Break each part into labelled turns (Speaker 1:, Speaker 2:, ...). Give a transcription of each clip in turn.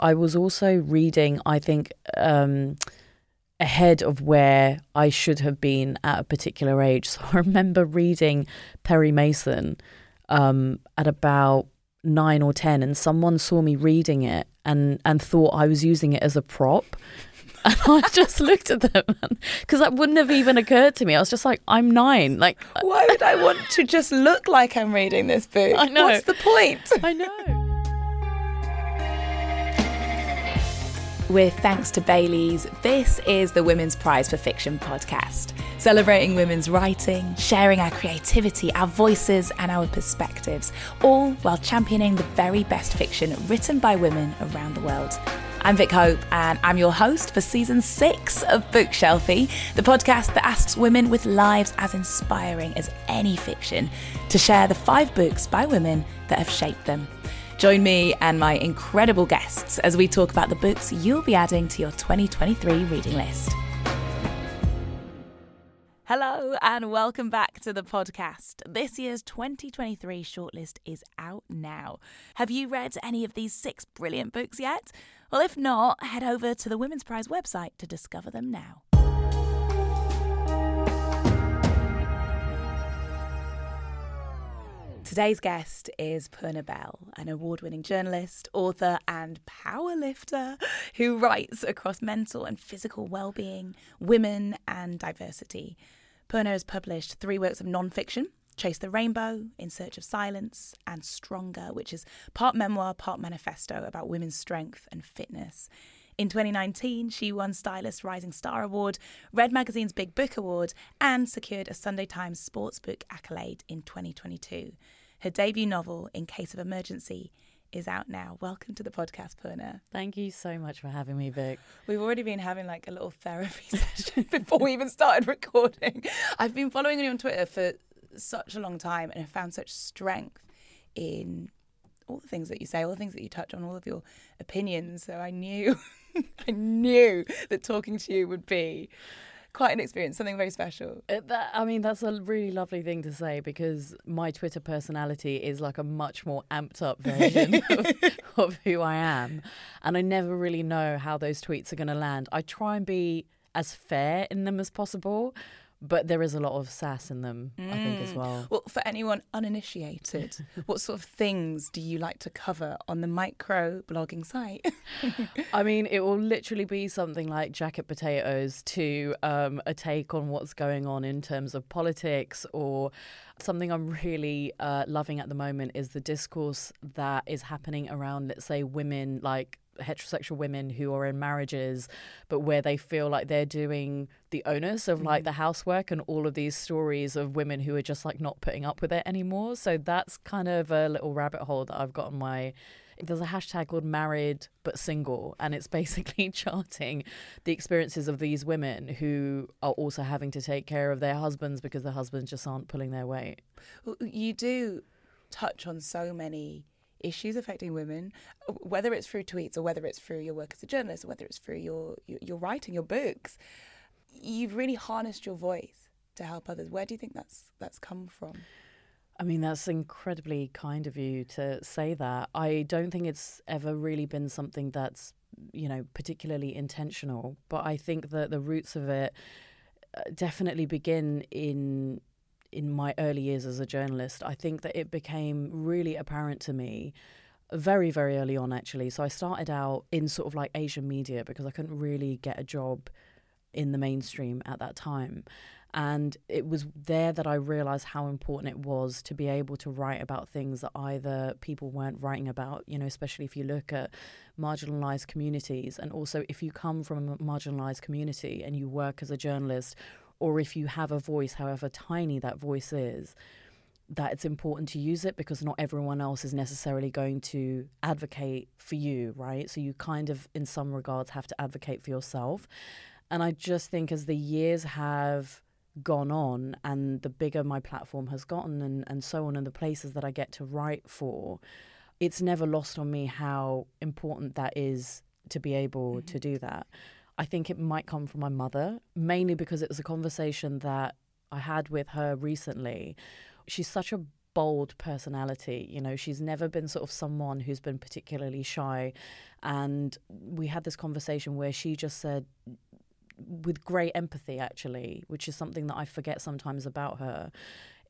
Speaker 1: I was also reading, I think, um, ahead of where I should have been at a particular age. So I remember reading Perry Mason um, at about nine or 10, and someone saw me reading it and, and thought I was using it as a prop. And I just looked at them because that wouldn't have even occurred to me. I was just like, I'm nine. Like,
Speaker 2: why would I want to just look like I'm reading this book?
Speaker 1: I know.
Speaker 2: What's the point?
Speaker 1: I know.
Speaker 2: With thanks to Baileys, this is the Women's Prize for Fiction podcast, celebrating women's writing, sharing our creativity, our voices, and our perspectives, all while championing the very best fiction written by women around the world. I'm Vick Hope, and I'm your host for season six of Bookshelfie, the podcast that asks women with lives as inspiring as any fiction to share the five books by women that have shaped them. Join me and my incredible guests as we talk about the books you'll be adding to your 2023 reading list. Hello and welcome back to the podcast. This year's 2023 shortlist is out now. Have you read any of these six brilliant books yet? Well, if not, head over to the Women's Prize website to discover them now. Today's guest is Poorna Bell, an award winning journalist, author, and powerlifter who writes across mental and physical well being, women, and diversity. Poorna has published three works of non fiction Chase the Rainbow, In Search of Silence, and Stronger, which is part memoir, part manifesto about women's strength and fitness. In 2019, she won Stylist Rising Star Award, Red Magazine's Big Book Award, and secured a Sunday Times Sports Book accolade in 2022. Her debut novel, In Case of Emergency, is out now. Welcome to the podcast, Poorna.
Speaker 1: Thank you so much for having me, Vick.
Speaker 2: We've already been having like a little therapy session before we even started recording. I've been following you on Twitter for such a long time and have found such strength in all the things that you say, all the things that you touch on, all of your opinions. So I knew, I knew that talking to you would be quite an experience, something very special.
Speaker 1: Uh, that, I mean, that's a really lovely thing to say because my Twitter personality is like a much more amped up version of, of who I am. And I never really know how those tweets are going to land. I try and be as fair in them as possible but there is a lot of sass in them, mm. I think, as mm. well.
Speaker 2: Well, for anyone uninitiated, what sort of things do you like to cover on the micro blogging site?
Speaker 1: I mean, it will literally be something like jacket potatoes to um, a take on what's going on in terms of politics or something I'm really uh, loving at the moment is the discourse that is happening around, let's say, women like heterosexual women who are in marriages but where they feel like they're doing the onus of like mm. the housework and all of these stories of women who are just like not putting up with it anymore so that's kind of a little rabbit hole that I've got on my there's a hashtag called married but single and it's basically charting the experiences of these women who are also having to take care of their husbands because their husbands just aren't pulling their weight
Speaker 2: you do touch on so many issues affecting women, whether it's through tweets or whether it's through your work as a journalist or whether it's through your, your, writing, your books, you've really harnessed your voice to help others. Where do you think that's that's come from?
Speaker 1: I mean, that's incredibly kind of you to say that. I don't think it's ever really been something that's, you know, particularly intentional, but I think that the roots of it uh, definitely begin in in my early years as a journalist, I think that it became really apparent to me very, very early on, actually. So I started out in sort of like Asian media because I couldn't really get a job in the mainstream at that time. And it was there that I realized how important it was to be able to write about things that either people weren't writing about, you know, especially if you look at marginalized communities. And also, if you come from a marginalized community and you work as a journalist or if you have a voice, however tiny that voice is, that it's important to use it because not everyone else is necessarily going to advocate for you, right? So you kind of, in some regards, have to advocate for yourself. And I just think as the years have gone on and the bigger my platform has gotten and, and so on, and the places that I get to write for, it's never lost on me how important that is to be able mm-hmm. to do that. I think it might come from my mother, mainly because it was a conversation that I had with her recently. She's such a bold personality. You know, she's never been sort of someone who's been particularly shy. And we had this conversation where she just said, with great empathy, actually, which is something that I forget sometimes about her,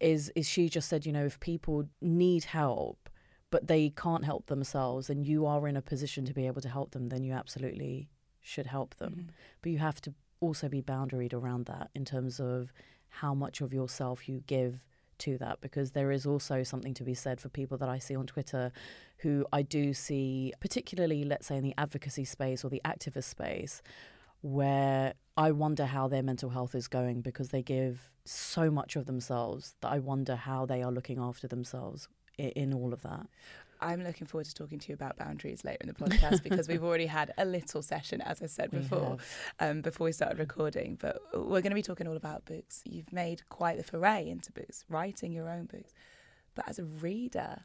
Speaker 1: is is she just said, you know, if people need help, but they can't help themselves, and you are in a position to be able to help them, then you absolutely should help them. Mm-hmm. But you have to also be boundaried around that in terms of how much of yourself you give to that because there is also something to be said for people that I see on Twitter who I do see, particularly, let's say, in the advocacy space or the activist space, where I wonder how their mental health is going because they give so much of themselves that I wonder how they are looking after themselves in, in all of that.
Speaker 2: I'm looking forward to talking to you about boundaries later in the podcast because we've already had a little session, as I said before, um, before we started recording. But we're going to be talking all about books. You've made quite the foray into books, writing your own books. But as a reader,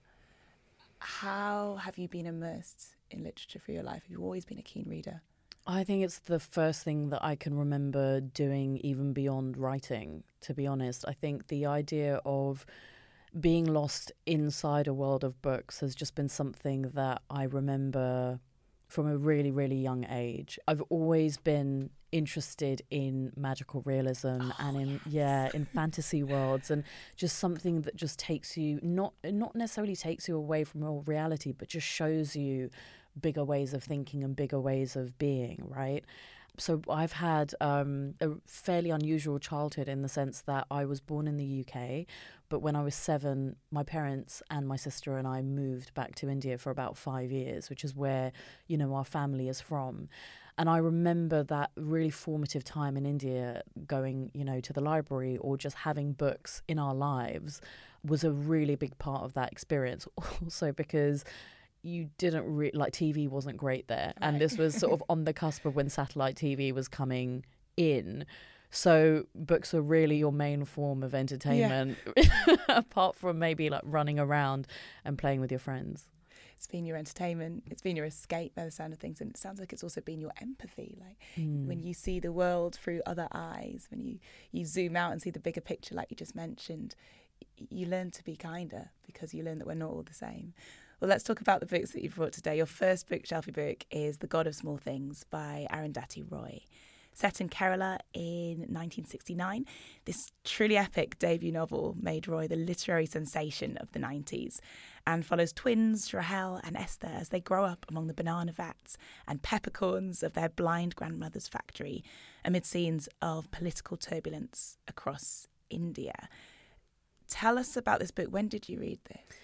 Speaker 2: how have you been immersed in literature for your life? Have you always been a keen reader?
Speaker 1: I think it's the first thing that I can remember doing, even beyond writing, to be honest. I think the idea of being lost inside a world of books has just been something that I remember from a really, really young age. I've always been interested in magical realism oh, and in yes. yeah in fantasy worlds and just something that just takes you not not necessarily takes you away from your reality but just shows you bigger ways of thinking and bigger ways of being right so I've had um, a fairly unusual childhood in the sense that I was born in the UK, but when I was seven, my parents and my sister and I moved back to India for about five years, which is where you know our family is from. And I remember that really formative time in India, going you know to the library or just having books in our lives, was a really big part of that experience. Also because you didn't re- like TV wasn't great there, right. and this was sort of on the cusp of when satellite TV was coming in. So books are really your main form of entertainment, yeah. apart from maybe like running around and playing with your friends.
Speaker 2: It's been your entertainment. It's been your escape by the sound of things, and it sounds like it's also been your empathy. Like mm. when you see the world through other eyes, when you you zoom out and see the bigger picture, like you just mentioned, you learn to be kinder because you learn that we're not all the same. Well, let's talk about the books that you've brought today. Your first book, shelfie book is The God of Small Things by Arundhati Roy. Set in Kerala in 1969, this truly epic debut novel made Roy the literary sensation of the 90s and follows twins Rahel and Estha as they grow up among the banana vats and peppercorns of their blind grandmother's factory amid scenes of political turbulence across India. Tell us about this book. When did you read this?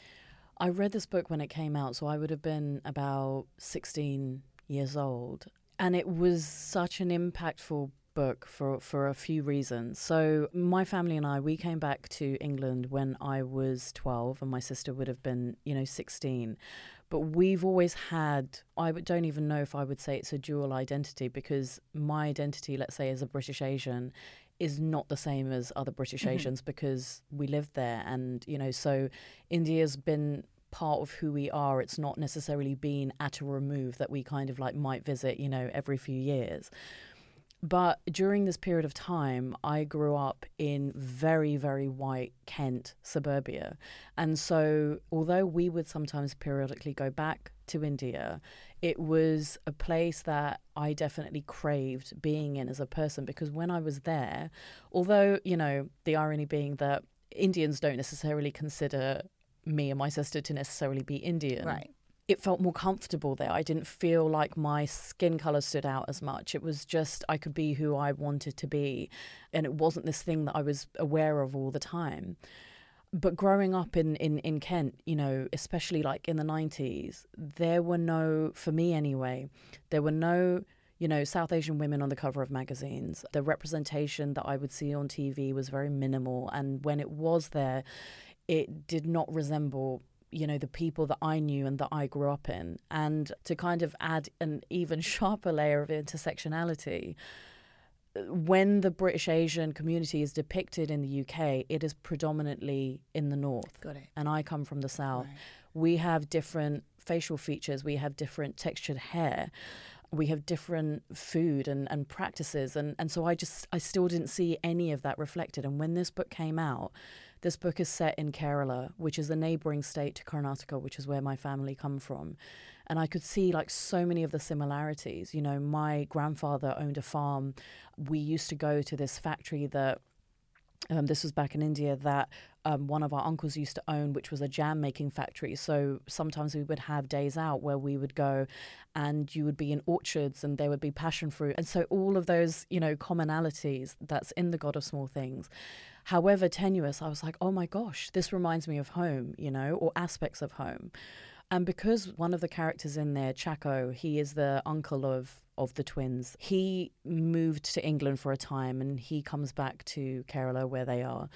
Speaker 1: I read this book when it came out, so I would have been about 16 years old. And it was such an impactful book for, for a few reasons. So, my family and I, we came back to England when I was 12, and my sister would have been, you know, 16. But we've always had, I don't even know if I would say it's a dual identity because my identity, let's say, as a British Asian, is not the same as other British mm-hmm. Asians because we lived there. And, you know, so India's been part of who we are. It's not necessarily been at a remove that we kind of like might visit, you know, every few years. But during this period of time, I grew up in very, very white Kent suburbia. And so, although we would sometimes periodically go back to India, it was a place that I definitely craved being in as a person because when I was there, although, you know, the irony being that Indians don't necessarily consider me and my sister to necessarily be Indian.
Speaker 2: Right.
Speaker 1: It felt more comfortable there. I didn't feel like my skin color stood out as much. It was just I could be who I wanted to be. And it wasn't this thing that I was aware of all the time but growing up in, in, in Kent, you know, especially like in the 90s, there were no, for me anyway, there were no, you know, South Asian women on the cover of magazines. The representation that I would see on TV was very minimal. And when it was there, it did not resemble you know the people that I knew and that I grew up in and to kind of add an even sharper layer of intersectionality when the British Asian community is depicted in the UK, it is predominantly in the north.
Speaker 2: Got it.
Speaker 1: And I come from the south. Right. We have different facial features, we have different textured hair. We have different food and, and practices and, and so I just I still didn't see any of that reflected. And when this book came out, this book is set in Kerala, which is a neighboring state to Karnataka, which is where my family come from. And I could see like so many of the similarities. You know, my grandfather owned a farm. We used to go to this factory that um, this was back in India that um, one of our uncles used to own, which was a jam making factory. So sometimes we would have days out where we would go and you would be in orchards and there would be passion fruit. And so all of those, you know, commonalities that's in the God of Small Things, however tenuous, I was like, oh my gosh, this reminds me of home, you know, or aspects of home. And because one of the characters in there, Chacko, he is the uncle of of the twins. He moved to England for a time and he comes back to Kerala where they are.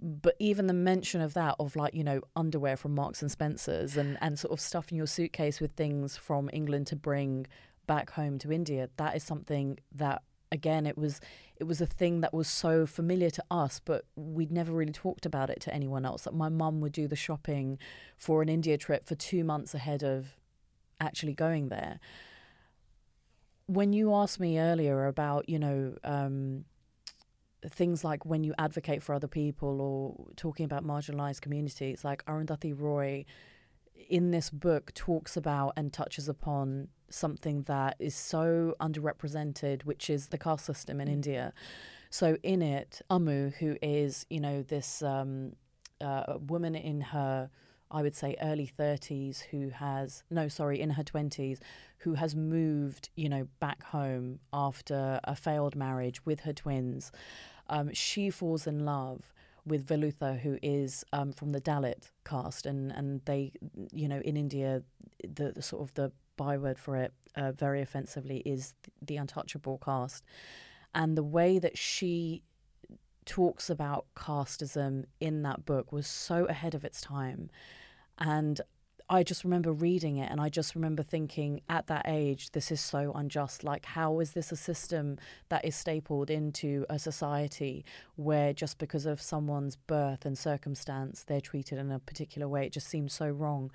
Speaker 1: But even the mention of that, of like, you know, underwear from Marks and Spencer's and, and sort of stuffing your suitcase with things from England to bring back home to India, that is something that again it was it was a thing that was so familiar to us but we'd never really talked about it to anyone else. That my mum would do the shopping for an india trip for 2 months ahead of actually going there. When you asked me earlier about you know um, things like when you advocate for other people or talking about marginalized communities like arundhati roy in this book talks about and touches upon something that is so underrepresented, which is the caste system in mm. India. So in it, Ammu, who is you know this um, uh, woman in her, I would say early thirties, who has no, sorry, in her twenties, who has moved you know back home after a failed marriage with her twins. Um, she falls in love with Velutha, who is um, from the Dalit caste, and and they, you know, in India, the, the sort of the byword for it, uh, very offensively, is the untouchable caste, and the way that she talks about casteism in that book was so ahead of its time, and I just remember reading it and I just remember thinking at that age, this is so unjust. Like, how is this a system that is stapled into a society where just because of someone's birth and circumstance, they're treated in a particular way? It just seems so wrong.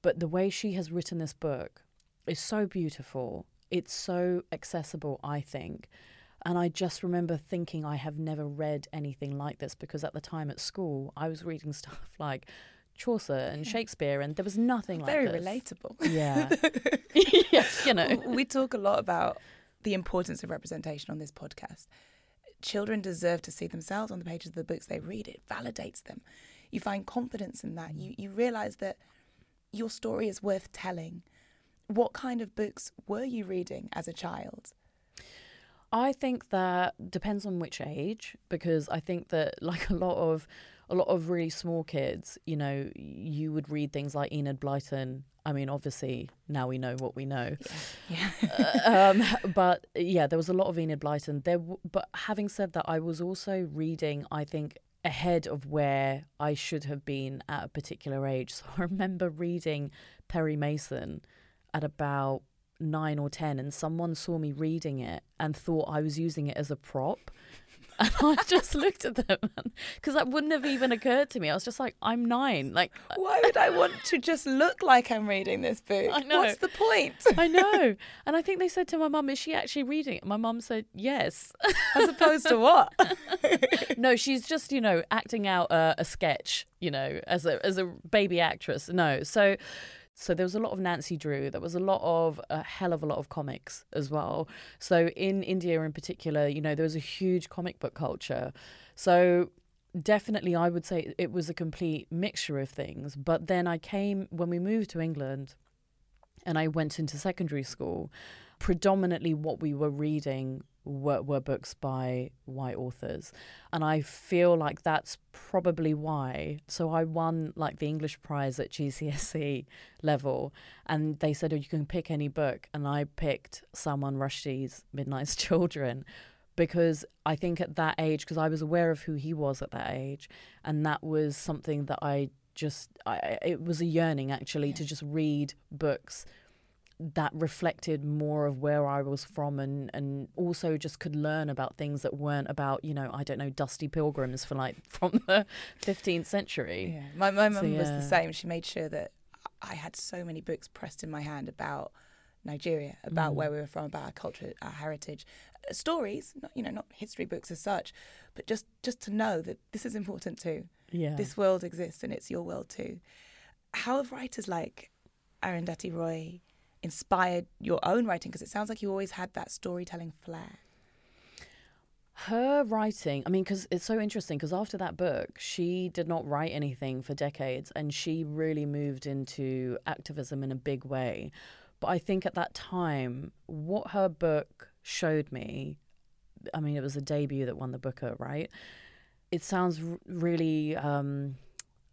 Speaker 1: But the way she has written this book is so beautiful. It's so accessible, I think. And I just remember thinking I have never read anything like this because at the time at school, I was reading stuff like Chaucer and Shakespeare, and there was nothing
Speaker 2: Very
Speaker 1: like
Speaker 2: Very relatable.
Speaker 1: Yeah. yes, you know.
Speaker 2: We talk a lot about the importance of representation on this podcast. Children deserve to see themselves on the pages of the books they read. It validates them. You find confidence in that. You you realize that your story is worth telling. What kind of books were you reading as a child?
Speaker 1: I think that depends on which age because I think that like a lot of a lot of really small kids, you know, you would read things like Enid Blyton. I mean, obviously now we know what we know.
Speaker 2: Yeah. yeah.
Speaker 1: um, but yeah, there was a lot of Enid Blyton. There, w- but having said that, I was also reading. I think ahead of where I should have been at a particular age. So I remember reading Perry Mason at about nine or ten, and someone saw me reading it and thought I was using it as a prop. And I just looked at them because that wouldn't have even occurred to me. I was just like, I'm nine. Like, uh
Speaker 2: why would I want to just look like I'm reading this book? I know. What's the point?
Speaker 1: I know. And I think they said to my mum, Is she actually reading it? My mum said, Yes.
Speaker 2: As opposed to what?
Speaker 1: no, she's just, you know, acting out a, a sketch, you know, as a, as a baby actress. No. So, so there was a lot of Nancy Drew. There was a lot of a hell of a lot of comics as well. So in India in particular, you know, there was a huge comic book culture. So definitely I would say it was a complete mixture of things. But then I came when we moved to England and I went into secondary school, predominantly what we were reading were, were books by white authors. And I feel like that's probably why. So I won like the English prize at GCSE level, and they said, Oh, you can pick any book. And I picked Salman Rushdie's Midnight's Children because I think at that age, because I was aware of who he was at that age, and that was something that I just, I, it was a yearning actually yeah. to just read books that reflected more of where I was from and, and also just could learn about things that weren't about, you know, I don't know, dusty pilgrims for like from the 15th century.
Speaker 2: Yeah. My, my mum yeah. was the same. She made sure that I had so many books pressed in my hand about Nigeria, about mm. where we were from, about our culture, our heritage, stories, not, you know, not history books as such, but just, just to know that this is important too.
Speaker 1: Yeah.
Speaker 2: This world exists and it's your world too. How have writers like Arundhati Roy inspired your own writing? Because it sounds like you always had that storytelling flair.
Speaker 1: Her writing, I mean, because it's so interesting, because after that book, she did not write anything for decades and she really moved into activism in a big way. But I think at that time, what her book showed me, I mean, it was a debut that won the Booker, right? It sounds really, um,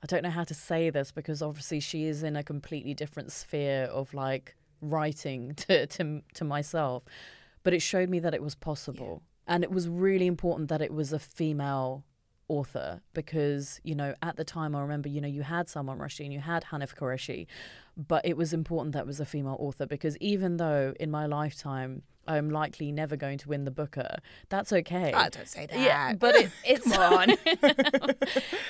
Speaker 1: I don't know how to say this because obviously she is in a completely different sphere of like writing to, to, to myself. But it showed me that it was possible. And it was really important that it was a female author because, you know, at the time I remember, you know, you had Salman Rushdie and you had Hanif Kureishi, but it was important that it was a female author because even though in my lifetime I'm likely never going to win the Booker, that's okay.
Speaker 2: I don't say that.
Speaker 1: Yeah, but it, it's
Speaker 2: on.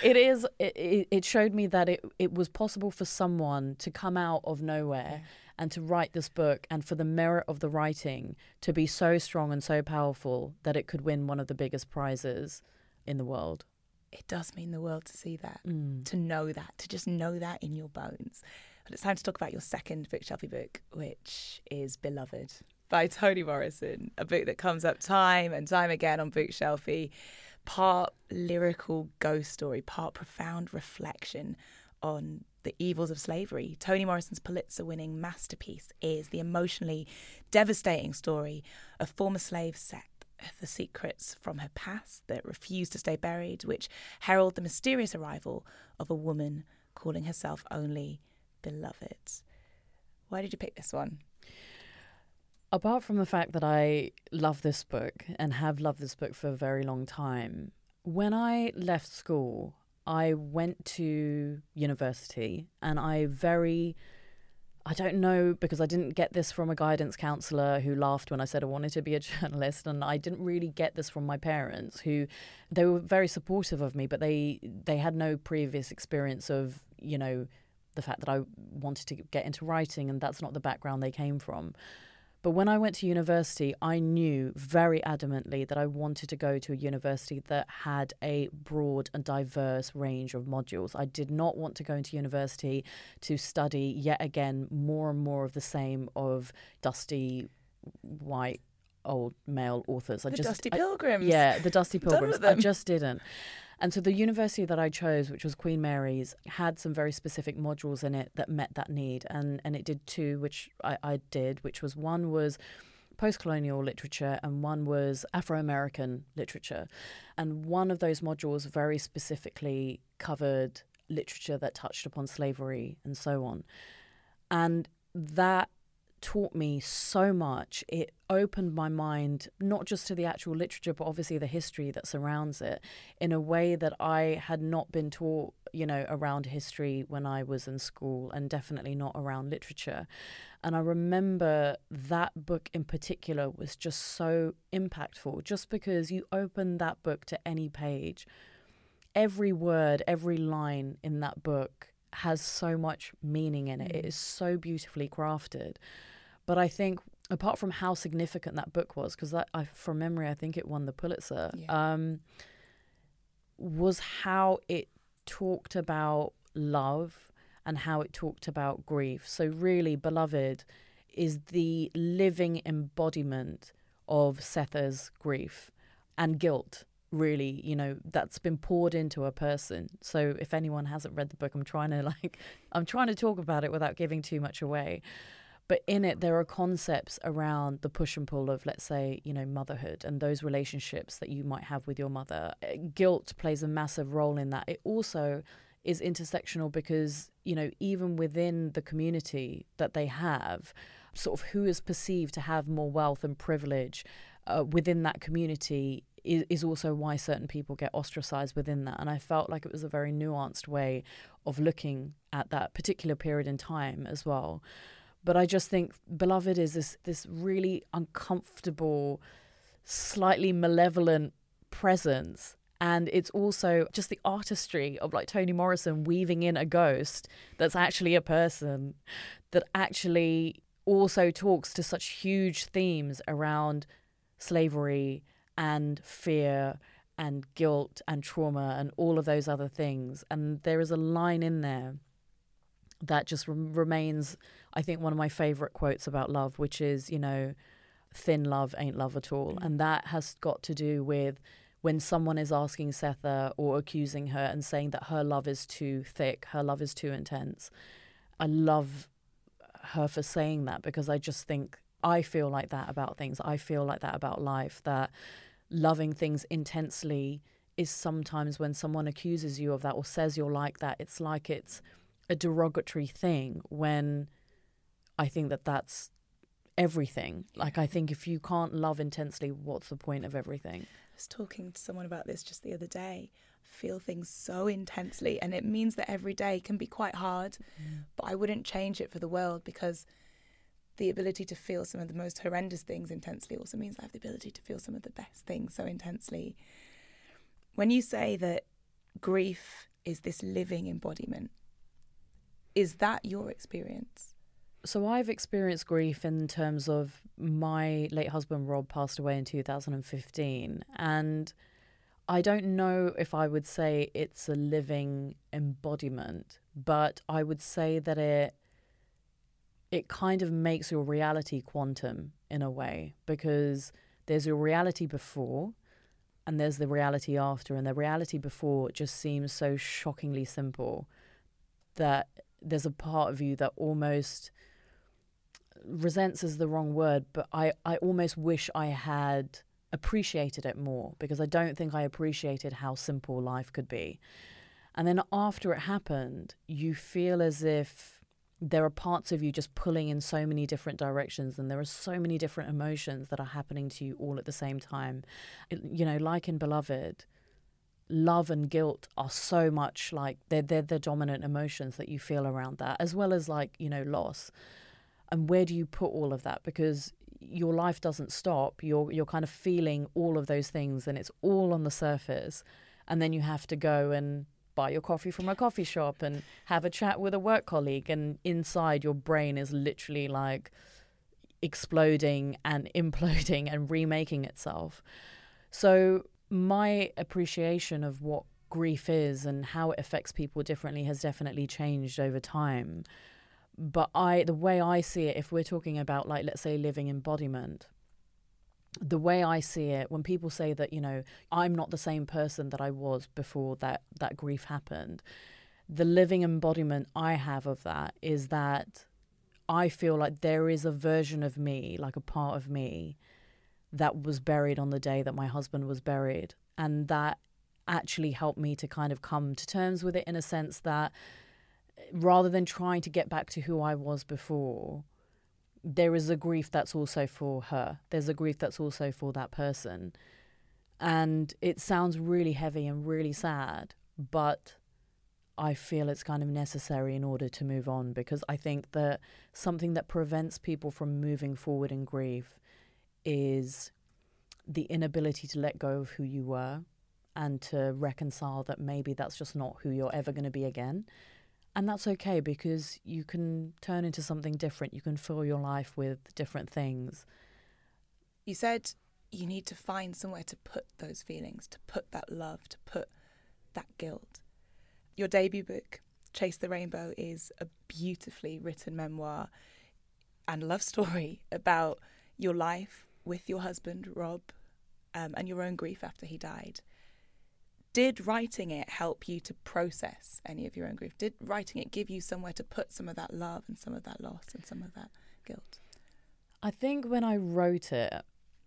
Speaker 1: it is. It, it- it showed me that it it was possible for someone to come out of nowhere and to write this book, and for the merit of the writing to be so strong and so powerful that it could win one of the biggest prizes in the world.
Speaker 2: it does mean the world to see that,
Speaker 1: Mm.
Speaker 2: to know that, to just know that in your bones. But it's time to talk about your second bookshelfie book, which is Beloved by Toni Morrison, a book that comes up time and time again on Bookshelfie, part lyrical ghost story, part profound reflection on the evils of slavery. Toni Morrison's Pulitzer winning masterpiece is the emotionally devastating story of former slave Sethe, the secrets from her past that refuse to stay buried, which herald the mysterious arrival of a woman calling herself only beloved. Why did you pick this one?
Speaker 1: Apart from the fact that I love this book and have loved this book for a very long time, when I left school, I went to university and I very I don't know because I didn't get this from a guidance counselor who laughed when I said I wanted to be a journalist and I didn't really get this from my parents who they were very supportive of me but they they had no previous experience of, you know, the fact that I wanted to get into writing and that's not the background they came from. But when I went to university, I knew very adamantly that I wanted to go to a university that had a broad and diverse range of modules. I did not want to go into university to study yet again more and more of the same of dusty white old male authors. I
Speaker 2: The
Speaker 1: just
Speaker 2: Dusty
Speaker 1: I-
Speaker 2: Pilgrims.
Speaker 1: yeah, the Dusty Pilgrims. I just didn't. And so the university that I chose, which was Queen Mary's, had some very specific modules in it that met that need. And, and it did two, which I, I did, which was one was post colonial literature and one was Afro American literature. And one of those modules very specifically covered literature that touched upon slavery and so on. And that taught me so much. It opened my mind not just to the actual literature, but obviously the history that surrounds it in a way that I had not been taught, you know, around history when I was in school and definitely not around literature. And I remember that book in particular was just so impactful just because you open that book to any page. Every word, every line in that book has so much meaning in it. It is so beautifully crafted. But I think, apart from how significant that book was, because I, from memory, I think it won the Pulitzer,
Speaker 2: Yeah.
Speaker 1: um, was how it talked about love and how it talked about grief. So, really, Beloved is the living embodiment of Sethe's grief and guilt. Really, you know, that's been poured into a person. So, if anyone hasn't read the book, I'm trying to like, I'm trying to talk about it without giving too much away. But in it, there are concepts around the push and pull of, let's say, you know, motherhood and those relationships that you might have with your mother. Uh, Guilt plays a massive role in that. It also is intersectional because, you know, even within the community that they have, sort of who is perceived to have more wealth and privilege uh, within that community is, is also why certain people get ostracized within that. And I felt like it was a very nuanced way of looking at that particular period in time as well. But I just think Beloved is this this really uncomfortable, slightly malevolent presence. And it's also just the artistry of like Toni Morrison weaving in a ghost that's actually a person that actually also talks to such huge themes around slavery and fear and guilt and trauma and all of those other things. And there is a line in there that just remains, I think, one of my favorite quotes about love, which is, you know, thin love ain't love at all. Mm. And that has got to do with when someone is asking Sethe or accusing her and saying that her love is too thick, her love is too intense. I love her for saying that because I just think I feel like that about things. I feel like that about life that loving things intensely is sometimes when someone accuses you of that or says you're like that, it's like it's a derogatory thing when I think that that's everything. Like, I think if you can't love intensely, what's the point of everything?
Speaker 2: I was talking to someone about this just the other day. feel things so intensely, and it means that every day can be quite hard, mm. but I wouldn't change it for the world because the ability to feel some of the most horrendous things intensely also means I have the ability to feel some of the best things so intensely. When you say that grief is this living embodiment, is that your experience?
Speaker 1: So I've experienced grief in terms of my late husband Rob passed away in 2015 and I don't know if I would say it's a living embodiment, but I would say that it it kind of makes your reality quantum in a way because there's your reality before and there's the reality after and the reality before just seems so shockingly simple that there's a part of you that almost resents is the wrong word, but I, I almost wish I had appreciated it more because I don't think I appreciated how simple life could be. And then after it happened, you feel as if there are parts of you just pulling in so many different directions and there are so many different emotions that are happening to you all at the same time. It, you know, like in Beloved, love and guilt are so much like they're they're the dominant emotions that you feel around that, as well as like you know loss. And where do you put all of that? Because your life doesn't stop. You're you're kind of feeling all of those things, and it's all on the surface. And then you have to go and buy your coffee from a coffee shop and have a chat with a work colleague, and inside your brain is literally like exploding and imploding and remaking itself. So my appreciation of what grief is and how it affects people differently has definitely changed over time. But I, the way I see it, if we're talking about like let's say living embodiment, the way I see it, when people say that you know I'm not the same person that I was before that that grief happened, the living embodiment I have of that is that I feel like there is a version of me, like a part of me, that was buried on the day that my husband was buried. And that actually helped me to kind of come to terms with it in a sense that eh, rather than trying to get back to who I was before, there is a grief that's also for her. There's a grief that's also for that person. And it sounds really heavy and really sad, but I feel it's kind of necessary in order to move on because I think that something that prevents people from moving forward in grief is the inability to let go of who you were and to reconcile that maybe that's just not who you're ever going to be again. And that's okay because you can turn into something different. You can fill your life with different things.
Speaker 2: You said you need to find somewhere to put those feelings, to put that love, to put that guilt. Your debut book, Chase the Rainbow, is a beautifully written memoir and love story about your life with your husband, Rob, um, and your own grief after he died. Did writing it help you to process any of your own grief? Did writing it give you somewhere to put some of that love and some of that loss and some of that guilt?
Speaker 1: I think when I wrote it,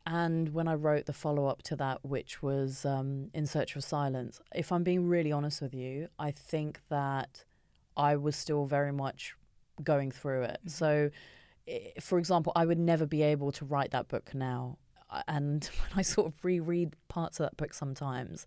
Speaker 1: and when I wrote the follow up to that, which was um, In Search of Silence, if I'm being really honest with you, I think that I was still very much going through it. Mm-hmm. So for example, I would never be able to write that book now. And when I sort of reread parts of that book sometimes,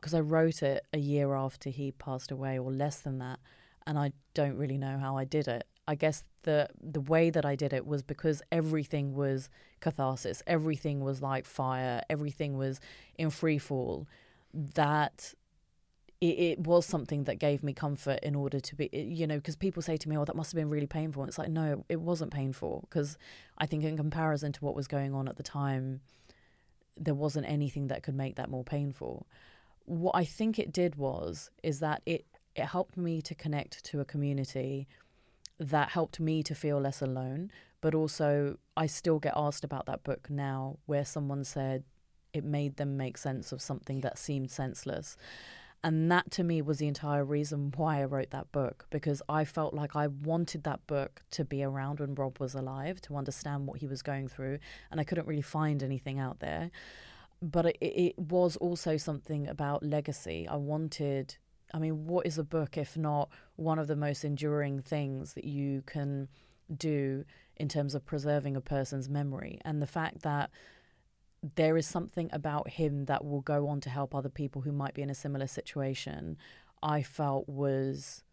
Speaker 1: because I wrote it a year after he passed away or less than that, and I don't really know how I did it. I guess the the way that I did it was because everything was catharsis, everything was like fire, everything was in free fall. That it, it, was something that gave me comfort in order to be, you know, because people say to me, oh, that must have been really painful. And it's like, no, it wasn't painful because I think in comparison to what was going on at the time, there wasn't anything that could make that more painful. What I think it did was is that it it helped me to connect to a community that helped me to feel less alone, but also I still get asked about that book now where someone said it made them make sense of something that seemed senseless. And that to me was the entire reason why I wrote that book because I felt like I wanted that book to be around when Rob was alive to understand what he was going through. And I couldn't really find anything out there. But it, it was also something about legacy. I wanted, I mean, what is a book if not one of the most enduring things that you can do in terms of preserving a person's memory? And the fact that there is something about him that will go on to help other people who might be in a similar situation, I felt was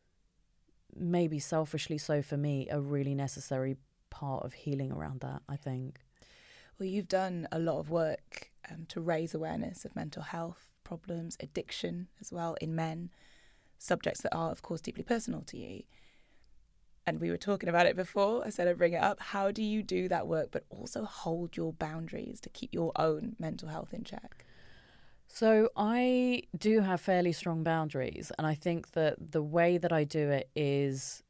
Speaker 1: maybe selfishly so for me, a really necessary part of healing around that, I think.
Speaker 2: Well, you've done a lot of work um, to raise awareness of mental health problems, addiction as well in men, subjects that are, of course, deeply personal to you and we were talking about it before. I said I'd bring it up. How do you do that work, but also hold your boundaries to keep your own mental health in check?
Speaker 1: So I do have fairly strong boundaries, and I think that the way that I do it is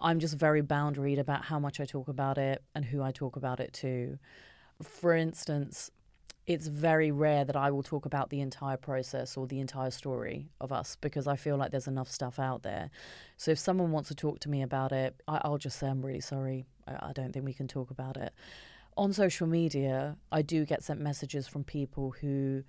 Speaker 1: I'm just very boundaried about how much I talk about it and who I talk about it to. For instance, it's very rare that I will talk about the entire process or the entire story of us because I feel like there's enough stuff out there. So if someone wants to talk to me about it, I, will just say, I'm really sorry. I, I don't think we can talk about it. On social media, I do get sent messages from people who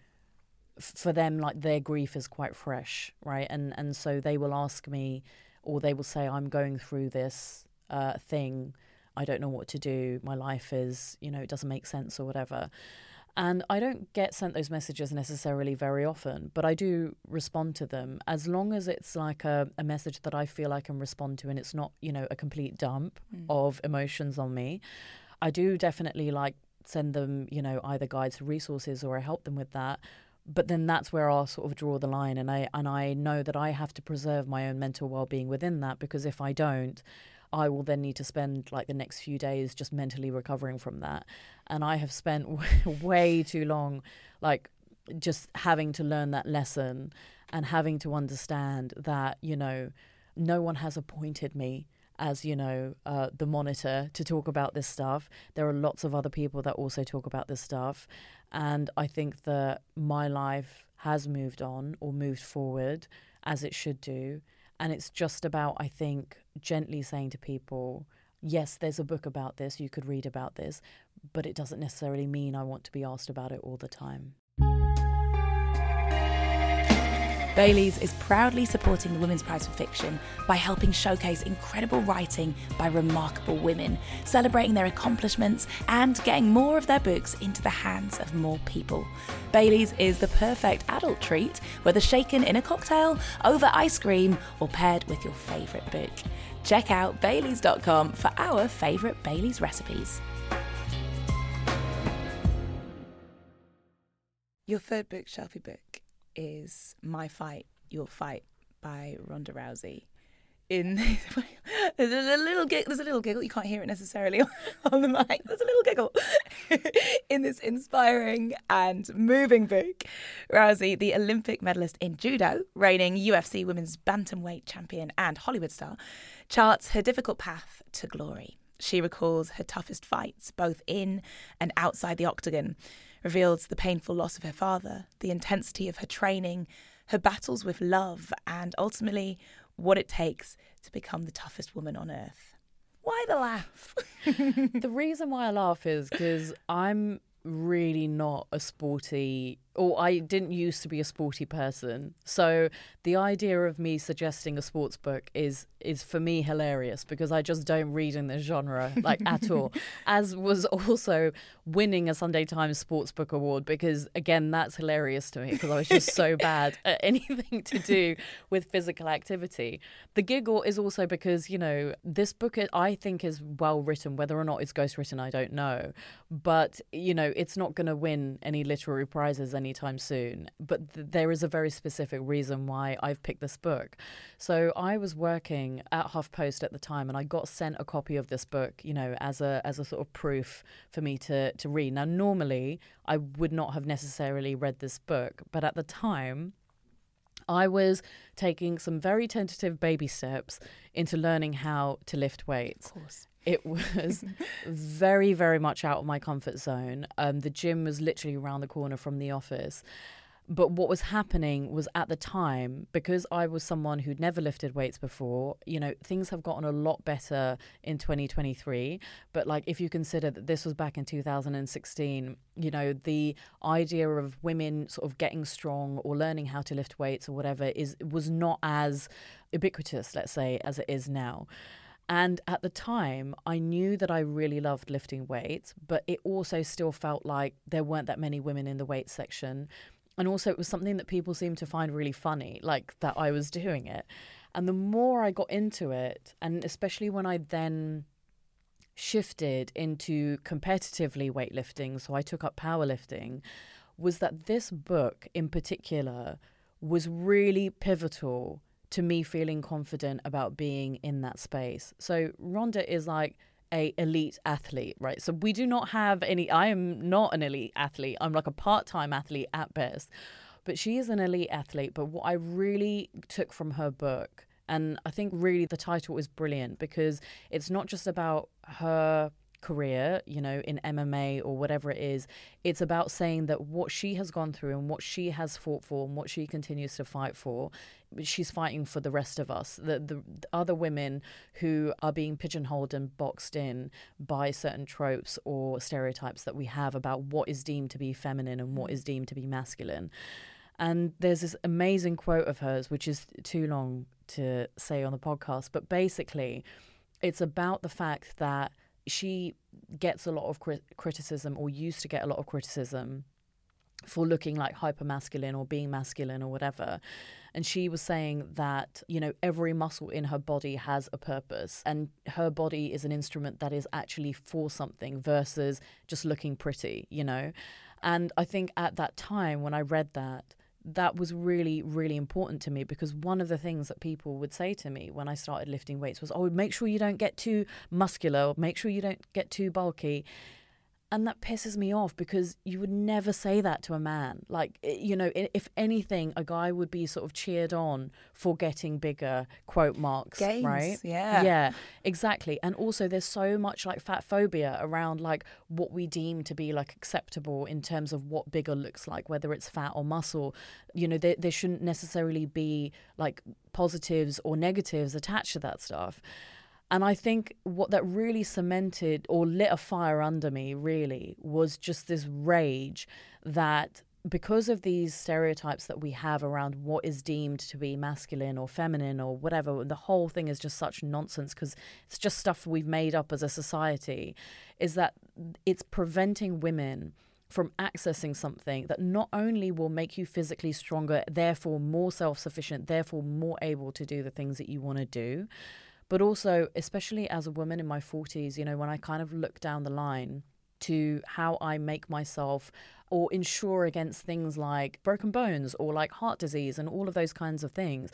Speaker 1: for them like their grief is quite fresh right and and so they will ask me or they will say i'm going through this uh, thing i don't know what to do my life is you know it doesn't make sense or whatever and I don't get sent those messages necessarily very often, but I do respond to them as long as it's like a, a message that I feel I can respond to and it's not, you know, a complete dump mm. of emotions on me. I do definitely like send them, you know, either guides, resources, or I help them with that. But then that's where I'll sort of draw the line, and I and I know that I have to preserve my own mental well being within that because if I don't, I will then need to spend like the next few days just mentally recovering from that. And I have spent way too long, like, just having to learn that lesson and having to understand that, you know, no one has appointed me as you know uh, the monitor to talk about this stuff. There are lots of other people that also talk about this stuff. And i think that my life has moved on or moved forward as it should do and it's just about, I think, gently saying to people, yes, there's a book about this, you could read about this, but it doesn't necessarily mean I want to be asked about it all the time.
Speaker 2: Baileys is proudly supporting the Women's Prize for Fiction by helping showcase incredible writing by remarkable women, celebrating their accomplishments and getting more of their books into the hands of more people. Baileys is the perfect adult treat, whether shaken in a cocktail, over ice cream, or paired with your favourite book. Check out Baileys.com for our favourite Baileys recipes. Your third book, Shelfie Book, is My Fight, Your Fight by Ronda Rousey. In there's a little giggle, there's a little giggle. You can't hear it necessarily on the mic. There's a little giggle in this inspiring and moving book. Rousey, the Olympic medalist in judo, reigning UFC women's bantamweight champion and Hollywood star, charts her difficult path to glory. She recalls her toughest fights, both in and outside the octagon reveals the painful loss of her father, the intensity of her training, her battles with love, and ultimately what it takes to become the toughest woman on earth. Why the laugh?
Speaker 1: the reason why I laugh is because I'm really not a sporty or I didn't used to be a sporty person. So the idea of me suggesting a sports book is is for me hilarious because I just don't read in this genre like at all. As was also winning a Sunday Times Sports Book Award because again that's hilarious to me because I was just so bad at anything to do with physical activity. The giggle is also because you know this book I think is well written. Whether or not it's ghost written, I don't know. But you know it's not going to win any literary prizes anytime soon, but th- there is a very specific reason why I've picked this book. So I was working at HuffPost at the time, and I got sent a copy of this book, you know, as a as a sort of proof for me to to read. Now, normally I would not have necessarily read this book, but at the time. I was taking some very tentative baby steps into learning how to lift weights. It was very, very much out of my comfort zone. Um, the gym was literally around the corner from the office. But what was happening was at the time, because I was someone who'd never lifted weights before, you know, things have gotten a lot better in 2023. But like, if you consider that this was back in 2016, you know, the idea of women sort of getting strong or learning how to lift weights or whatever is was not as ubiquitous, let's say, as it is now. And at the time, I knew that I really loved lifting weights, but it also still felt like there weren't that many women in the weight section. And also, it was something that people seemed to find really funny, like that I was doing it. And the more I got into it, and especially when I then shifted into competitively weightlifting, so I took up powerlifting, was that this book in particular was really pivotal to me feeling confident about being in that space. So Ronda is like a elite athlete, right? So we do not have any I am not an elite athlete. I'm like a part-time athlete at best. But she is an elite athlete, but what I really took from her book and I think really the title is brilliant because it's not just about her career, you know, in MMA or whatever it is. It's about saying that what she has gone through and what she has fought for and what she continues to fight for, she's fighting for the rest of us. The, the, the other women who are being pigeonholed and boxed in by certain tropes or stereotypes that we have about what is deemed to be feminine and what mm. is deemed to be masculine. And there's this amazing quote of hers, which is too long to say on the podcast, but basically, it's about the fact that she gets a lot of crit- criticism or used to get a lot of criticism for looking like hyper masculine or being masculine or whatever. And she was saying that, you know, every muscle in her body has a purpose and her body is an instrument that is actually for something versus just looking pretty, you know. And I think at that time when I read that, that was really, really important to me because one of the things that people would say to me when I started lifting weights was, oh, make sure you don't get too muscular, make sure you don't get too bulky. And that pisses me off because you would never say that to a man. Like, eh, you know, if anything, a guy would be sort of cheered on for getting bigger, quote marks,
Speaker 2: Gains,
Speaker 1: right?
Speaker 2: yeah.
Speaker 1: Yeah, exactly. And also, there's so much like fat phobia around like what we deem to be like acceptable in terms of what bigger looks like, whether it's fat or muscle. You know, there, there shouldn't necessarily be like positives or negatives attached to that stuff. And I think what that really cemented or lit a fire under me really was just this rage that because of these stereotypes that we have around what is deemed to be masculine or feminine or whatever, the whole thing is just such nonsense because it's just stuff we've made up as a society, is that it's preventing women from accessing something that not only will make you physically stronger, therefore more self sufficient, therefore more able to do the things that you want to do but also, especially as a woman in my 40s, you know, when I kind of look down the line to how I make myself or insure against things like broken bones or like heart disease and all of those kinds of things,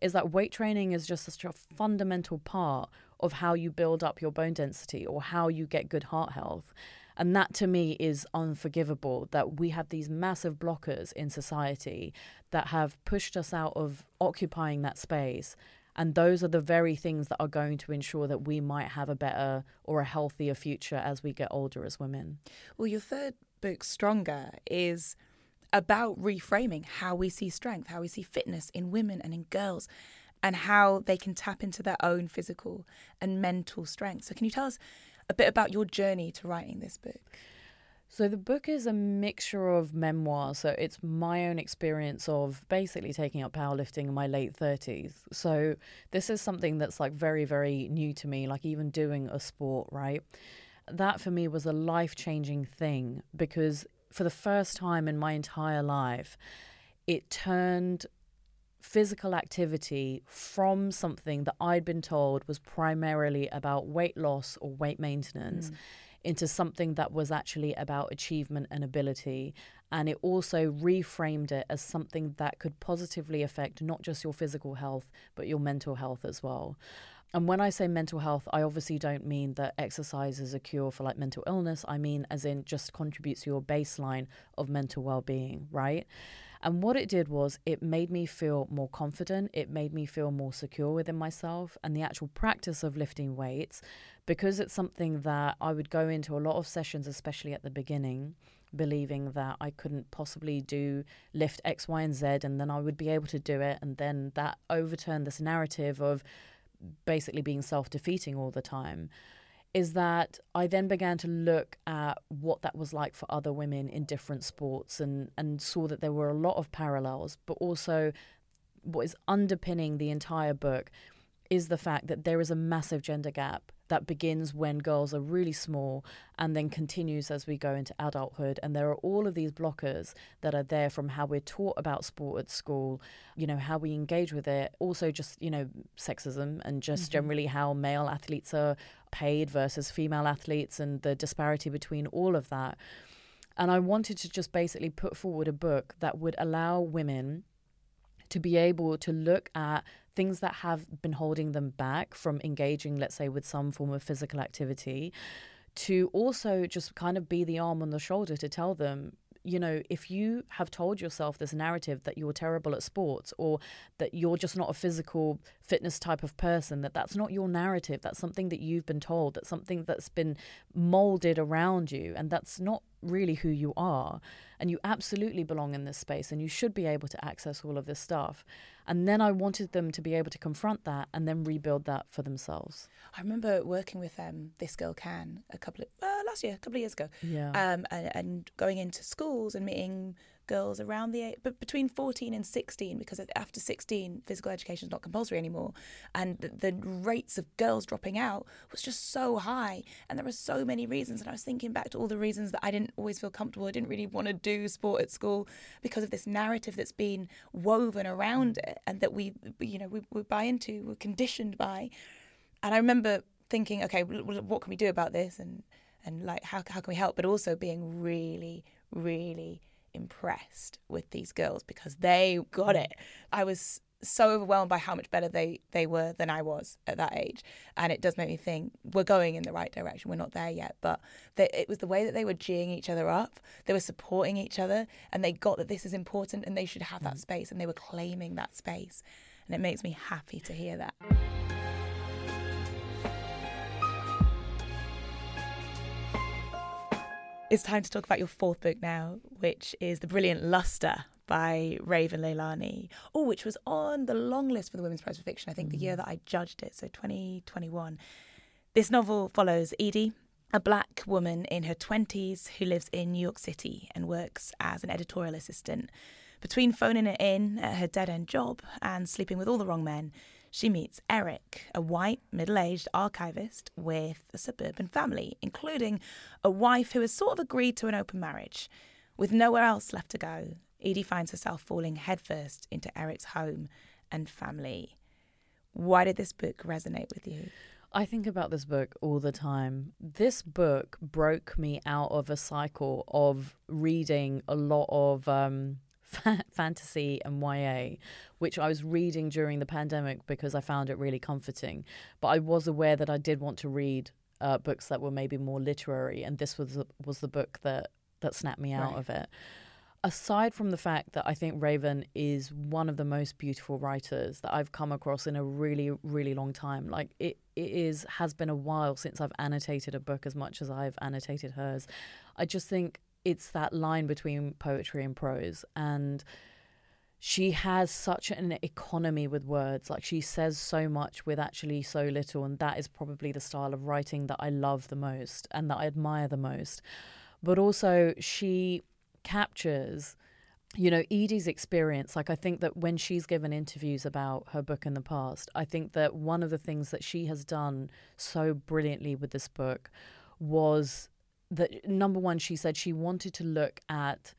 Speaker 1: is that weight training is just such a fundamental part of how you build up your bone density or how you get good heart health. And that to me is unforgivable that we have these massive blockers in society that have pushed us out of occupying that space and those are the very things that are going to ensure that we might have a better or a healthier future as we get older as women.
Speaker 2: Well, your third book, Stronger, is about reframing how we see strength, how we see fitness in women and in girls, and how they can tap into their own physical and mental strength. So, can you tell us a bit about your journey to writing this book?
Speaker 1: So the book is a mixture of memoir. So it's my own experience of basically taking up powerlifting in my late 30s. So this is something that's like very, very new to me, like even doing a sport, right? That for me was a life changing thing because for the first time in my entire life, it turned physical activity from something that I'd been told was primarily about weight loss or weight maintenance. Mm into something that was actually about achievement and ability. And it also reframed it as something that could positively affect not just your physical health, but your mental health as well. And when I say mental health, I obviously don't mean that exercise is a cure for like mental illness. I mean, as in just contributes to your baseline of mental well being, right? And what it did was it made me feel more confident. It made me feel more secure within myself. And the actual practice of lifting weights, because it's something that I would go into a lot of sessions, especially at the beginning, believing that I couldn't possibly do lift X, Y, and Z, and then I would be able to do it. And then that overturned this narrative of basically being self defeating all the time is that I then began to look at what that was like for other women in different sports and, and saw that there were a lot of parallels, but also what is underpinning the entire book is the fact that there is a massive gender gap that begins when girls are really small and then continues as we go into adulthood. And there are all of these blockers that are there from how we're taught about sport at school, you know, how we engage with it, also just, you know, sexism and just mm-hmm. generally how male athletes are paid versus female athletes and the disparity between all of that. And I wanted to just basically put forward a book that would allow women to be able to look at things that have been holding them back from engaging, let's say, with some form of physical activity, to also just kind of be the arm on the shoulder to tell them, you know, if you have told yourself this narrative that you're terrible at sports or that you're just not a physical fitness type of person, that that's not your narrative, that's something that you've been told, that's something that's been molded around you, and that's not really who you are. And you absolutely belong in this space and you should be able to access all of this stuff. And then I wanted them to be able to confront that and then rebuild that for themselves.
Speaker 2: I remember working with um, This Girl Can a couple of, uh, last year, a couple of years ago.
Speaker 1: Yeah.
Speaker 2: Um, and, and going into schools and meeting girls around the age, but between 14 and 16 because after 16 physical education is not compulsory anymore and the, the, rates of girls dropping out was just so high and there were so many reasons and I was thinking back to all the reasons that I didn't always feel comfortable I didn't really want to do sport at school because of this narrative that's been woven around mm. it and that we you know we, we buy into we're conditioned by. And I remember thinking okay what can we do about this? And and like how, how can we help? But also being really really impressed with these girls because they got it. I was so overwhelmed by how much better they they were than I was at that age, and it does make me think we're going in the right direction. We're not there yet, but they, it was the way that they were geeing each other up. They were supporting each other, and they got that this is important and they should have that mm. space, and they were claiming that space, and it makes me happy to hear that. It's time to talk about your fourth book now, which is The Brilliant Luster by Raven Leilani. Oh, which was on the long list for the Women's Prize for Fiction, I think, mm. the year mm. that I judged it, so 2021. This novel follows Edie, a black woman in her 20s who lives in New York City and works as an editorial assistant. Between phoning it in at her dead end job and sleeping with all the wrong men, she meets Eric, a white, middle aged archivist with a suburban family, including a wife who has sort of agreed to an open marriage. With nowhere else left to go, Edie finds herself falling headfirst into Eric's home and family. Why did this book resonate with you?
Speaker 1: I think about this book all the time. This book broke me out of a cycle of reading a lot of um, fantasy and YA, which I was reading during the pandemic because I found it really comforting. But I was aware that I did want to read uh, books that were maybe more literary, and this was was the book that that snapped me out right. of it. Aside from the fact that I think Raven is one of the most beautiful writers that I've come across in a really, really long time. Like it, it is has been a while since I've annotated a book as much as I've annotated hers. I just think it's that line between poetry and prose. And she has such an economy with words. Like she says so much with actually so little and that is probably the style of writing that I love the most and that I admire the most. But also she captures you know Edie's experience. Like I think that when she's given interviews about her book in the past I think that one of the things that she has done so brilliantly with this book was that number one, she said she wanted to look at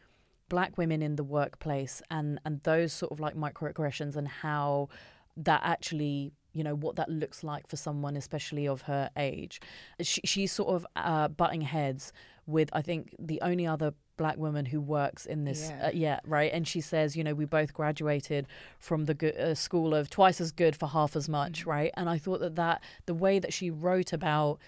Speaker 1: black women in the workplace and and those sort of like microaggressions and how that actually you know what that looks like for someone especially of her age. She, she's sort of uh, butting heads with i think the only other black woman who works in this
Speaker 2: Yeah.
Speaker 1: uh, yeah right? And she says you know we both graduated from the good, uh, school of twice as good for half as much right? And i thought that that the way that she wrote about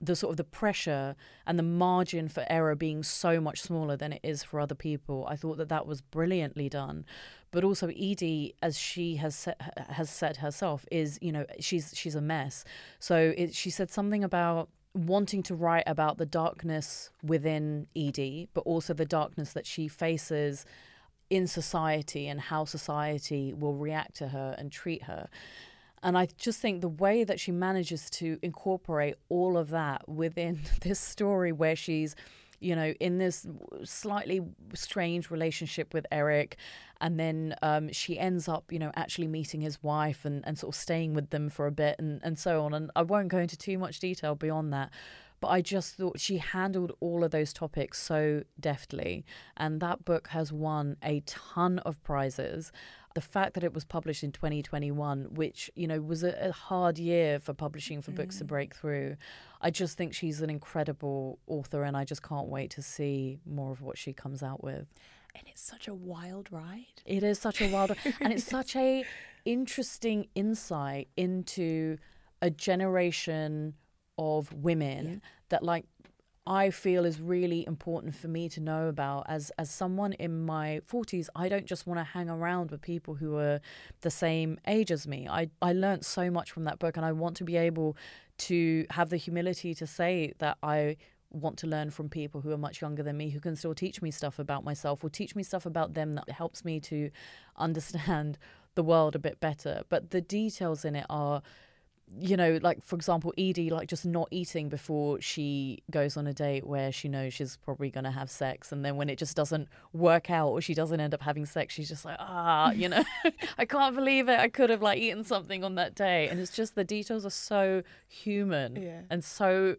Speaker 1: the sort of the pressure and the margin for error being so much smaller than it is for other people i thought that that was brilliantly done. But also edie as she has has said herself is you know she's she's a mess. So it, she said something about wanting to write about the darkness within edie but also the darkness that she faces in society and how society will react to her and treat her and I just think the way that she manages to incorporate all of that within this story, where she's, you know, in this slightly strange relationship with Eric, and then um, she ends up, you know, actually meeting his wife and, and sort of staying with them for a bit and, and so on. And I won't go into too much detail beyond that. But I just thought she handled all of those topics so deftly. And that book has won a ton of prizes the fact that it was published in 2021 which you know was a, a hard year for publishing for books to mm. break through i just think she's an incredible author and i just can't wait to see more of what she comes out with.
Speaker 2: And it's such a wild ride.
Speaker 1: it is such a wild and it's such a interesting insight into a generation of women that like I feel is really important for me to know about. As as someone in my 40s I don't just want to hang around with people who are the same age as me. I I learned so much from that book and I want to be able to have the humility to say that I want to learn from people who are much younger than me who can still teach me stuff about myself or teach me stuff about them that helps me to understand the world a bit better. But the details in it are you know, like for example, Edie, like just not eating before she goes on a date where she knows she's probably going to have sex. And then when it just doesn't work out or she doesn't end up having sex, she's just like, ah, you know, I can't believe it. I could have like eaten something on that day. And it's just the details are so human
Speaker 2: Yeah.
Speaker 1: and so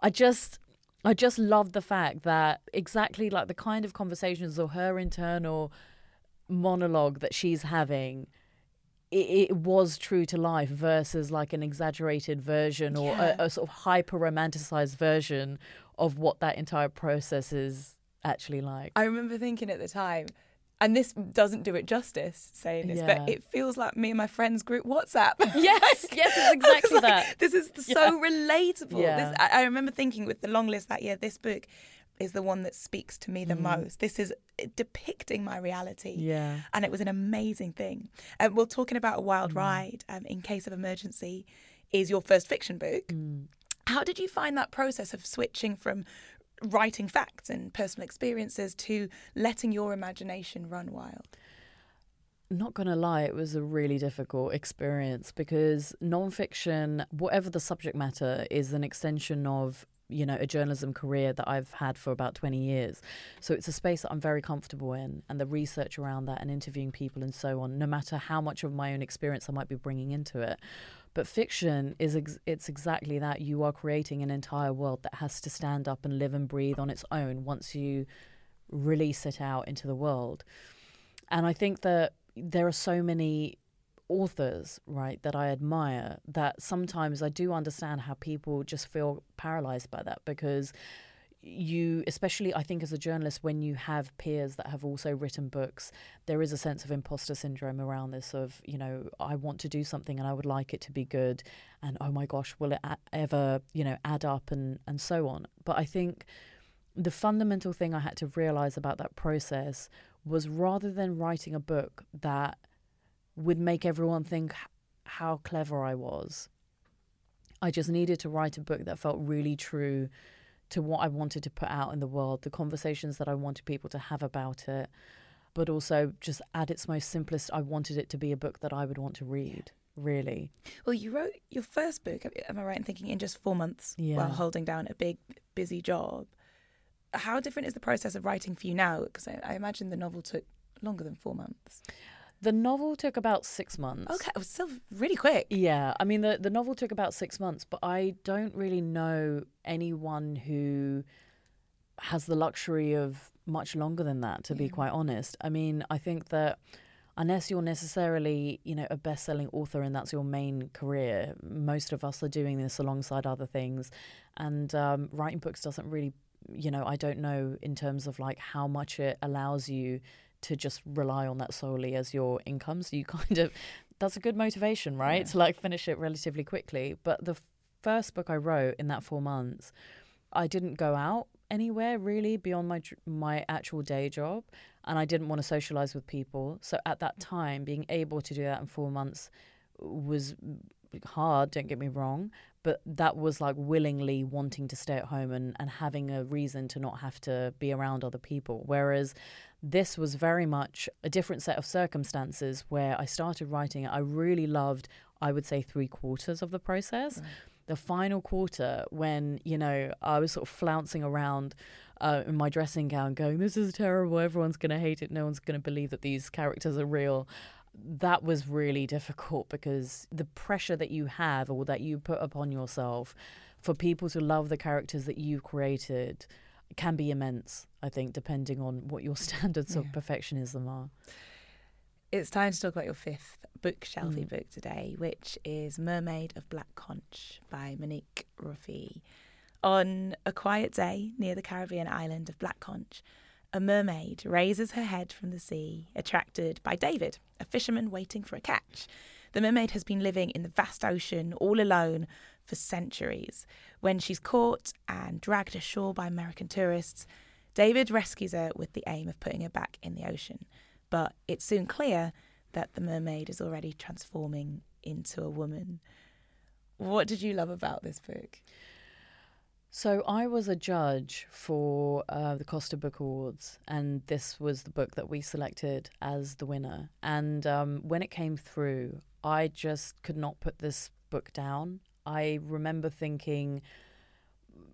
Speaker 1: I just. I just love the fact that exactly like the kind of conversations or her internal monologue that she's having it, it was true to life versus like an exaggerated version or
Speaker 2: Yeah.
Speaker 1: a, a sort of hyper romanticized version of what that entire process is actually like.
Speaker 2: I remember thinking at the time, and this doesn't do it justice saying this,
Speaker 1: Yeah.
Speaker 2: but it feels like me and my friends group WhatsApp.
Speaker 1: Yes, yes, it's exactly
Speaker 2: like,
Speaker 1: that.
Speaker 2: This is so relatable.
Speaker 1: Yeah.
Speaker 2: This, I, I remember thinking with the long list that year, this book is the one that speaks to me the most. This is depicting my reality.
Speaker 1: Mm. Yeah.
Speaker 2: And it was an amazing thing. Um, well, talking about a
Speaker 1: Mm.
Speaker 2: wild ride um, in case of emergency is your first fiction book.
Speaker 1: Mm.
Speaker 2: How did you find that process of switching from writing facts and personal experiences to letting your imagination run wild?
Speaker 1: Not gonna lie, it was a really difficult experience because nonfiction, whatever the subject matter, is an extension of you know a journalism career that I've had for about twenty years. So it's a space that I'm very comfortable in, and the research around that and interviewing people and so on. No matter how much of my own experience I might be bringing into it, but fiction is ex- it's exactly that. You are creating an entire world that has to stand up and live and breathe on its own once you release it out into the world. And I think that there are so many authors, right, that I admire that sometimes I do understand how people just feel paralyzed by that because you especially i think as a journalist when you have peers that have also written books there is a sense of imposter syndrome around this of you know i want to do something and i would like it to be good and oh my gosh will it a- ever you know add up and and so on. But i think the fundamental thing i had to realize about that process was rather than writing a book that would make everyone think how clever I was, I just needed to write a book that felt really true to what I wanted to put out in the world, the conversations that I wanted people to have about it, but also just at its most simplest, I wanted it to be a book that I would want to read, really.
Speaker 2: Well, you wrote your first book, am I right in thinking, in just four months
Speaker 1: Yeah.
Speaker 2: while holding down a big, busy job. How different is the process of writing for you now? Because I, I imagine the novel took longer than four months.
Speaker 1: The novel took about six months.
Speaker 2: Okay, it was still really quick.
Speaker 1: Yeah, I mean the the novel took about six months, but I don't really know anyone who has the luxury of much longer than that. To be quite honest, I mean I think that unless you're necessarily, you know, a best-selling author and that's your main career. Most of us are doing this alongside other things, and um, writing books doesn't really, you know, I don't know in terms of like how much it allows you to just rely on that solely as your income. So you kind of that's a good motivation, right? Yeah. To like finish it relatively quickly. But the first book I wrote in that four months, I didn't go out anywhere really beyond my my actual day job, and I didn't want to socialize with people. So at that time, being able to do that in four months was hard. Don't get me wrong, but that was like willingly wanting to stay at home and and having a reason to not have to be around other people. Whereas this was very much a different set of circumstances where I started writing. I really loved, I would say, three quarters of the process. Right. The final quarter, when, you know, I was sort of flouncing around uh, in my dressing gown going, This is terrible. Everyone's going to hate it. No one's going to believe that these characters are real. That was really difficult because the pressure that you have or that you put upon yourself for people to love the characters that you've created can be immense, I think, depending on what your standards yeah. of perfectionism are.
Speaker 2: It's time to talk about your fifth Bookshelfie mm. book today, which is Mermaid of Black Conch by Monique Roffey. On a quiet day near the Caribbean island of Black Conch, a mermaid raises her head from the sea, attracted by David, a fisherman waiting for a catch. The mermaid has been living in the vast ocean all alone for centuries. When she's caught and dragged ashore by American tourists, David rescues her with the aim of putting her back in the ocean. But it's soon clear that the mermaid is already transforming into a woman. What did you love about this book?
Speaker 1: So I was a judge for uh, the Costa Book Awards, and this was the book that we selected as the winner. And um, when it came through, I just could not put this book down. I remember thinking,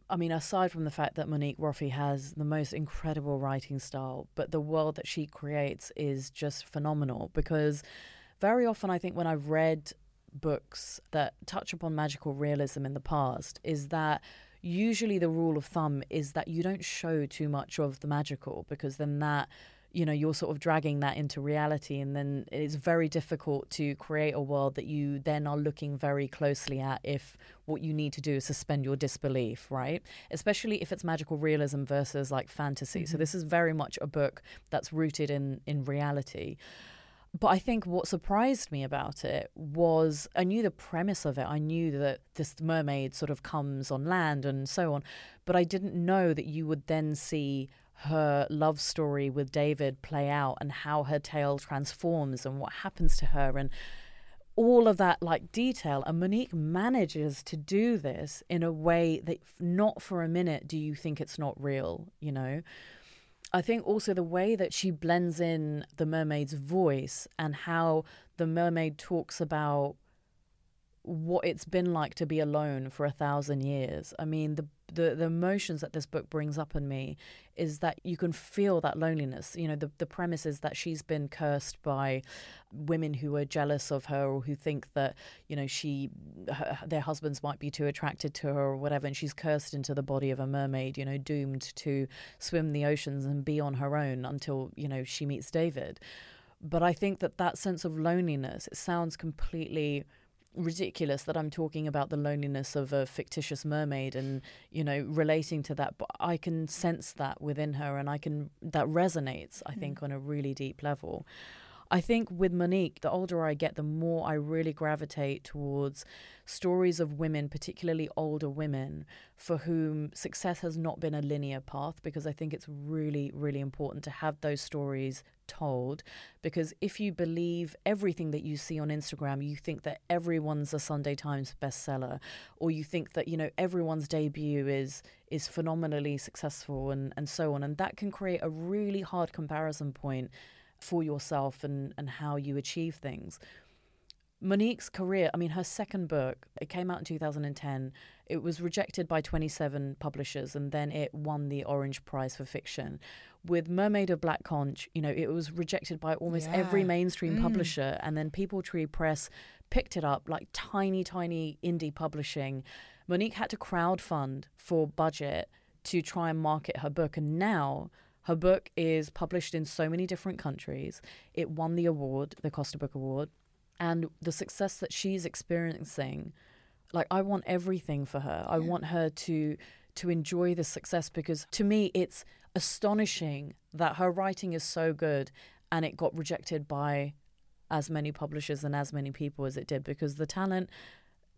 Speaker 1: I mean, aside from the fact that Monique Roffey has the most incredible writing style, but the world that she creates is just phenomenal because very often I think when I've read books that touch upon magical realism in the past, is that usually the rule of thumb is that you don't show too much of the magical because then that you know you're sort of dragging that into reality and then it's very difficult to create a world that you then are looking very closely at if what you need to do is suspend your disbelief right? Especially if it's magical realism versus like fantasy. Mm-hmm. so this is very much a book that's rooted in in reality but I think what surprised me about it was I knew the premise of it. I knew that this mermaid sort of comes on land and so on. But I didn't know that you would then see her love story with David play out and how her tale transforms and what happens to her and all of that like detail and Monique manages to do this in a way that not for a minute do you think it's not real, you know. I think also the way that she blends in the mermaid's voice and how the mermaid talks about what it's been like to be alone for a thousand years. I mean, the the the emotions that this book brings up in me is that you can feel that loneliness. You know, the the premise is that she's been cursed by women who are jealous of her or who think that you know she her, their husbands might be too attracted to her or whatever, and she's cursed into the body of a mermaid. You know, doomed to swim the oceans and be on her own until you know she meets David. But I think that that sense of loneliness it sounds completely ridiculous that I'm talking about the loneliness of a fictitious mermaid and you know relating to that but I can sense that within her and I can that resonates I mm. think on a really deep level I think with Monique, the older I get, the more I really gravitate towards stories of women, particularly older women, for whom success has not been a linear path, because I think it's really, really important to have those stories told. Because if you believe everything that you see on Instagram, you think that everyone's a Sunday Times bestseller, or you think that, you know, everyone's debut is is phenomenally successful and, and so on. And that can create a really hard comparison point for yourself and, and how you achieve things. Monique's career, I mean, her second book, it came out in 2010. It was rejected by 27 publishers and then it won the Orange Prize for Fiction. With Mermaid of Black Conch, you know, it was rejected by almost yeah. every mainstream mm. publisher. And then Peepal Tree Press picked it up like tiny, tiny indie publishing. Monique had to crowdfund for budget to try and market her book. And now Her book is published in so many different countries. It won the award, the Costa Book Award, and the success that she's experiencing. Like I want everything for her. I want her to to enjoy the success because to me it's astonishing that her writing is so good and it got rejected by as many publishers and as many people as it did because the talent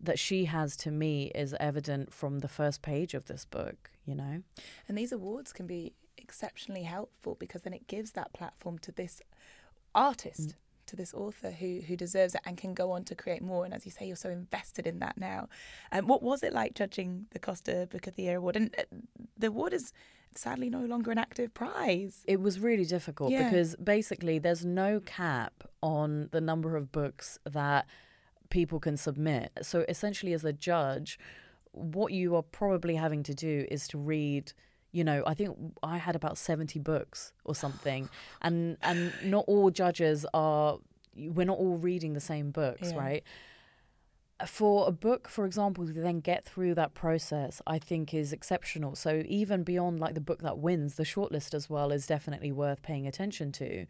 Speaker 1: that she has to me is evident from the first page of this book, you know?
Speaker 2: And these awards can be exceptionally helpful because then it gives that platform to this artist. Mm. To this author who who deserves it and can go on to create more, and as you say, you're so invested in that now. And um, what was it like judging the Costa Book of the Year award? And uh, the award is sadly no longer an active prize.
Speaker 1: It was really difficult yeah. because basically there's no cap on the number of books that people can submit. So essentially, as a judge, what you are probably having to do is to read you know i think i had about 70 books or something and and not all judges are we're not all reading the same books yeah. right for a book, for example, to then get through that process, I think is exceptional. So even beyond like the book that wins, the shortlist as well is definitely worth paying attention to.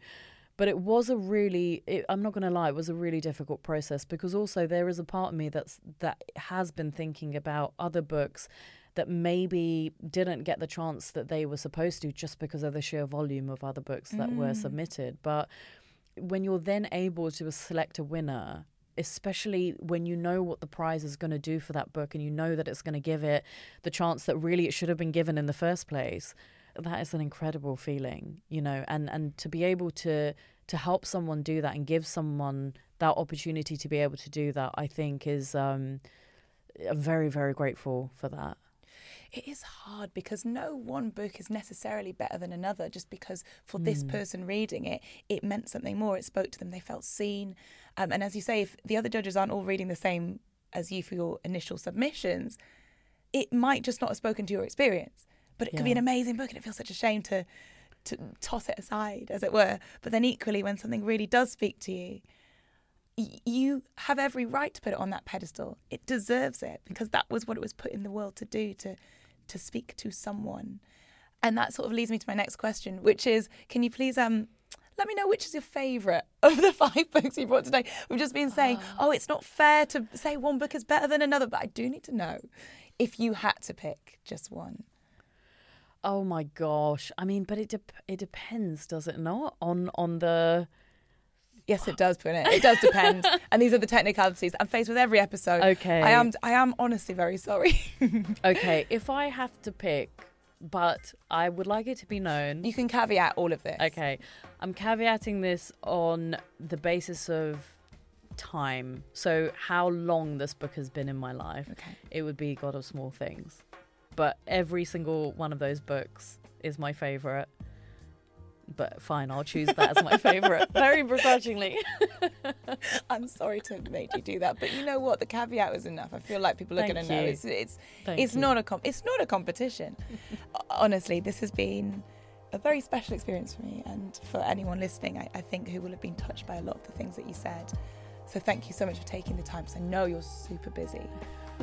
Speaker 1: But it was a really, it, I'm not going to lie, it was a really difficult process because also there is a part of me that's that has been thinking about other books that maybe didn't get the chance that they were supposed to just because of the sheer volume of other books that mm. were submitted. But when you're then able to select a winner especially when you know what the prize is going to do for that book and you know that it's going to give it the chance that really it should have been given in the first place that is an incredible feeling you know and and to be able to to help someone do that and give someone that opportunity to be able to do that i think is um I'm very very grateful for that
Speaker 2: it is hard because no one book is necessarily better than another just because for mm. this hmm. person reading it, it meant something more. It spoke to them, they felt seen. Um, and as you say, if the other judges aren't all reading the same as you for your initial submissions, it might just not have spoken to your experience. But it yeah. could be an amazing book and it feels such a shame to to toss it aside, as it were. But then equally, when something really does speak to you, you have every right to put it on that pedestal. It deserves it because that was what it was put in the world to do to to speak to someone. And that sort of leads me to my next question, which is can you please um let me know which is your favourite of the five books you brought today. We've just been saying, oh. oh, it's not fair to say one book is better than another, but I do need to know if you had to pick just one.
Speaker 1: Oh my gosh! I mean, but it de- it depends, does it not? On on the
Speaker 2: Yes, it does, Poorna. It does depend. and these are the technicalities I'm faced with every episode.
Speaker 1: Okay.
Speaker 2: I am I am honestly very sorry.
Speaker 1: okay, if I have to pick, but I would like it to be known.
Speaker 2: You can caveat all of this.
Speaker 1: Okay. I'm caveating this on the basis of time. So how long this book has been in my life.
Speaker 2: Okay.
Speaker 1: It would be God of Small Things. But every single one of those books is my favorite but fine, I'll choose that as my favorite, very begrudgingly.
Speaker 2: I'm sorry to make you do that, but you know what? The caveat was enough. I feel like people are going to know it's it's it's not a com- it's not a competition. Honestly, this has been a very special experience for me and for anyone listening. I, I think who will have been touched by a lot of the things that you said. So thank you so much for taking the time because I know you're super busy.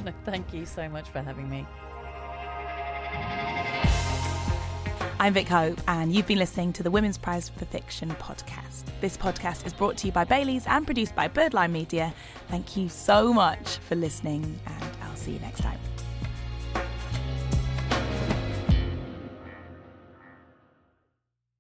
Speaker 1: No, thank you so much for having me.
Speaker 2: I'm Vick Hope, and you've been listening to the Women's Prize for Fiction podcast. This podcast is brought to you by Baileys and produced by Bird Lime Media. Thank you so much for listening, and I'll see you next time.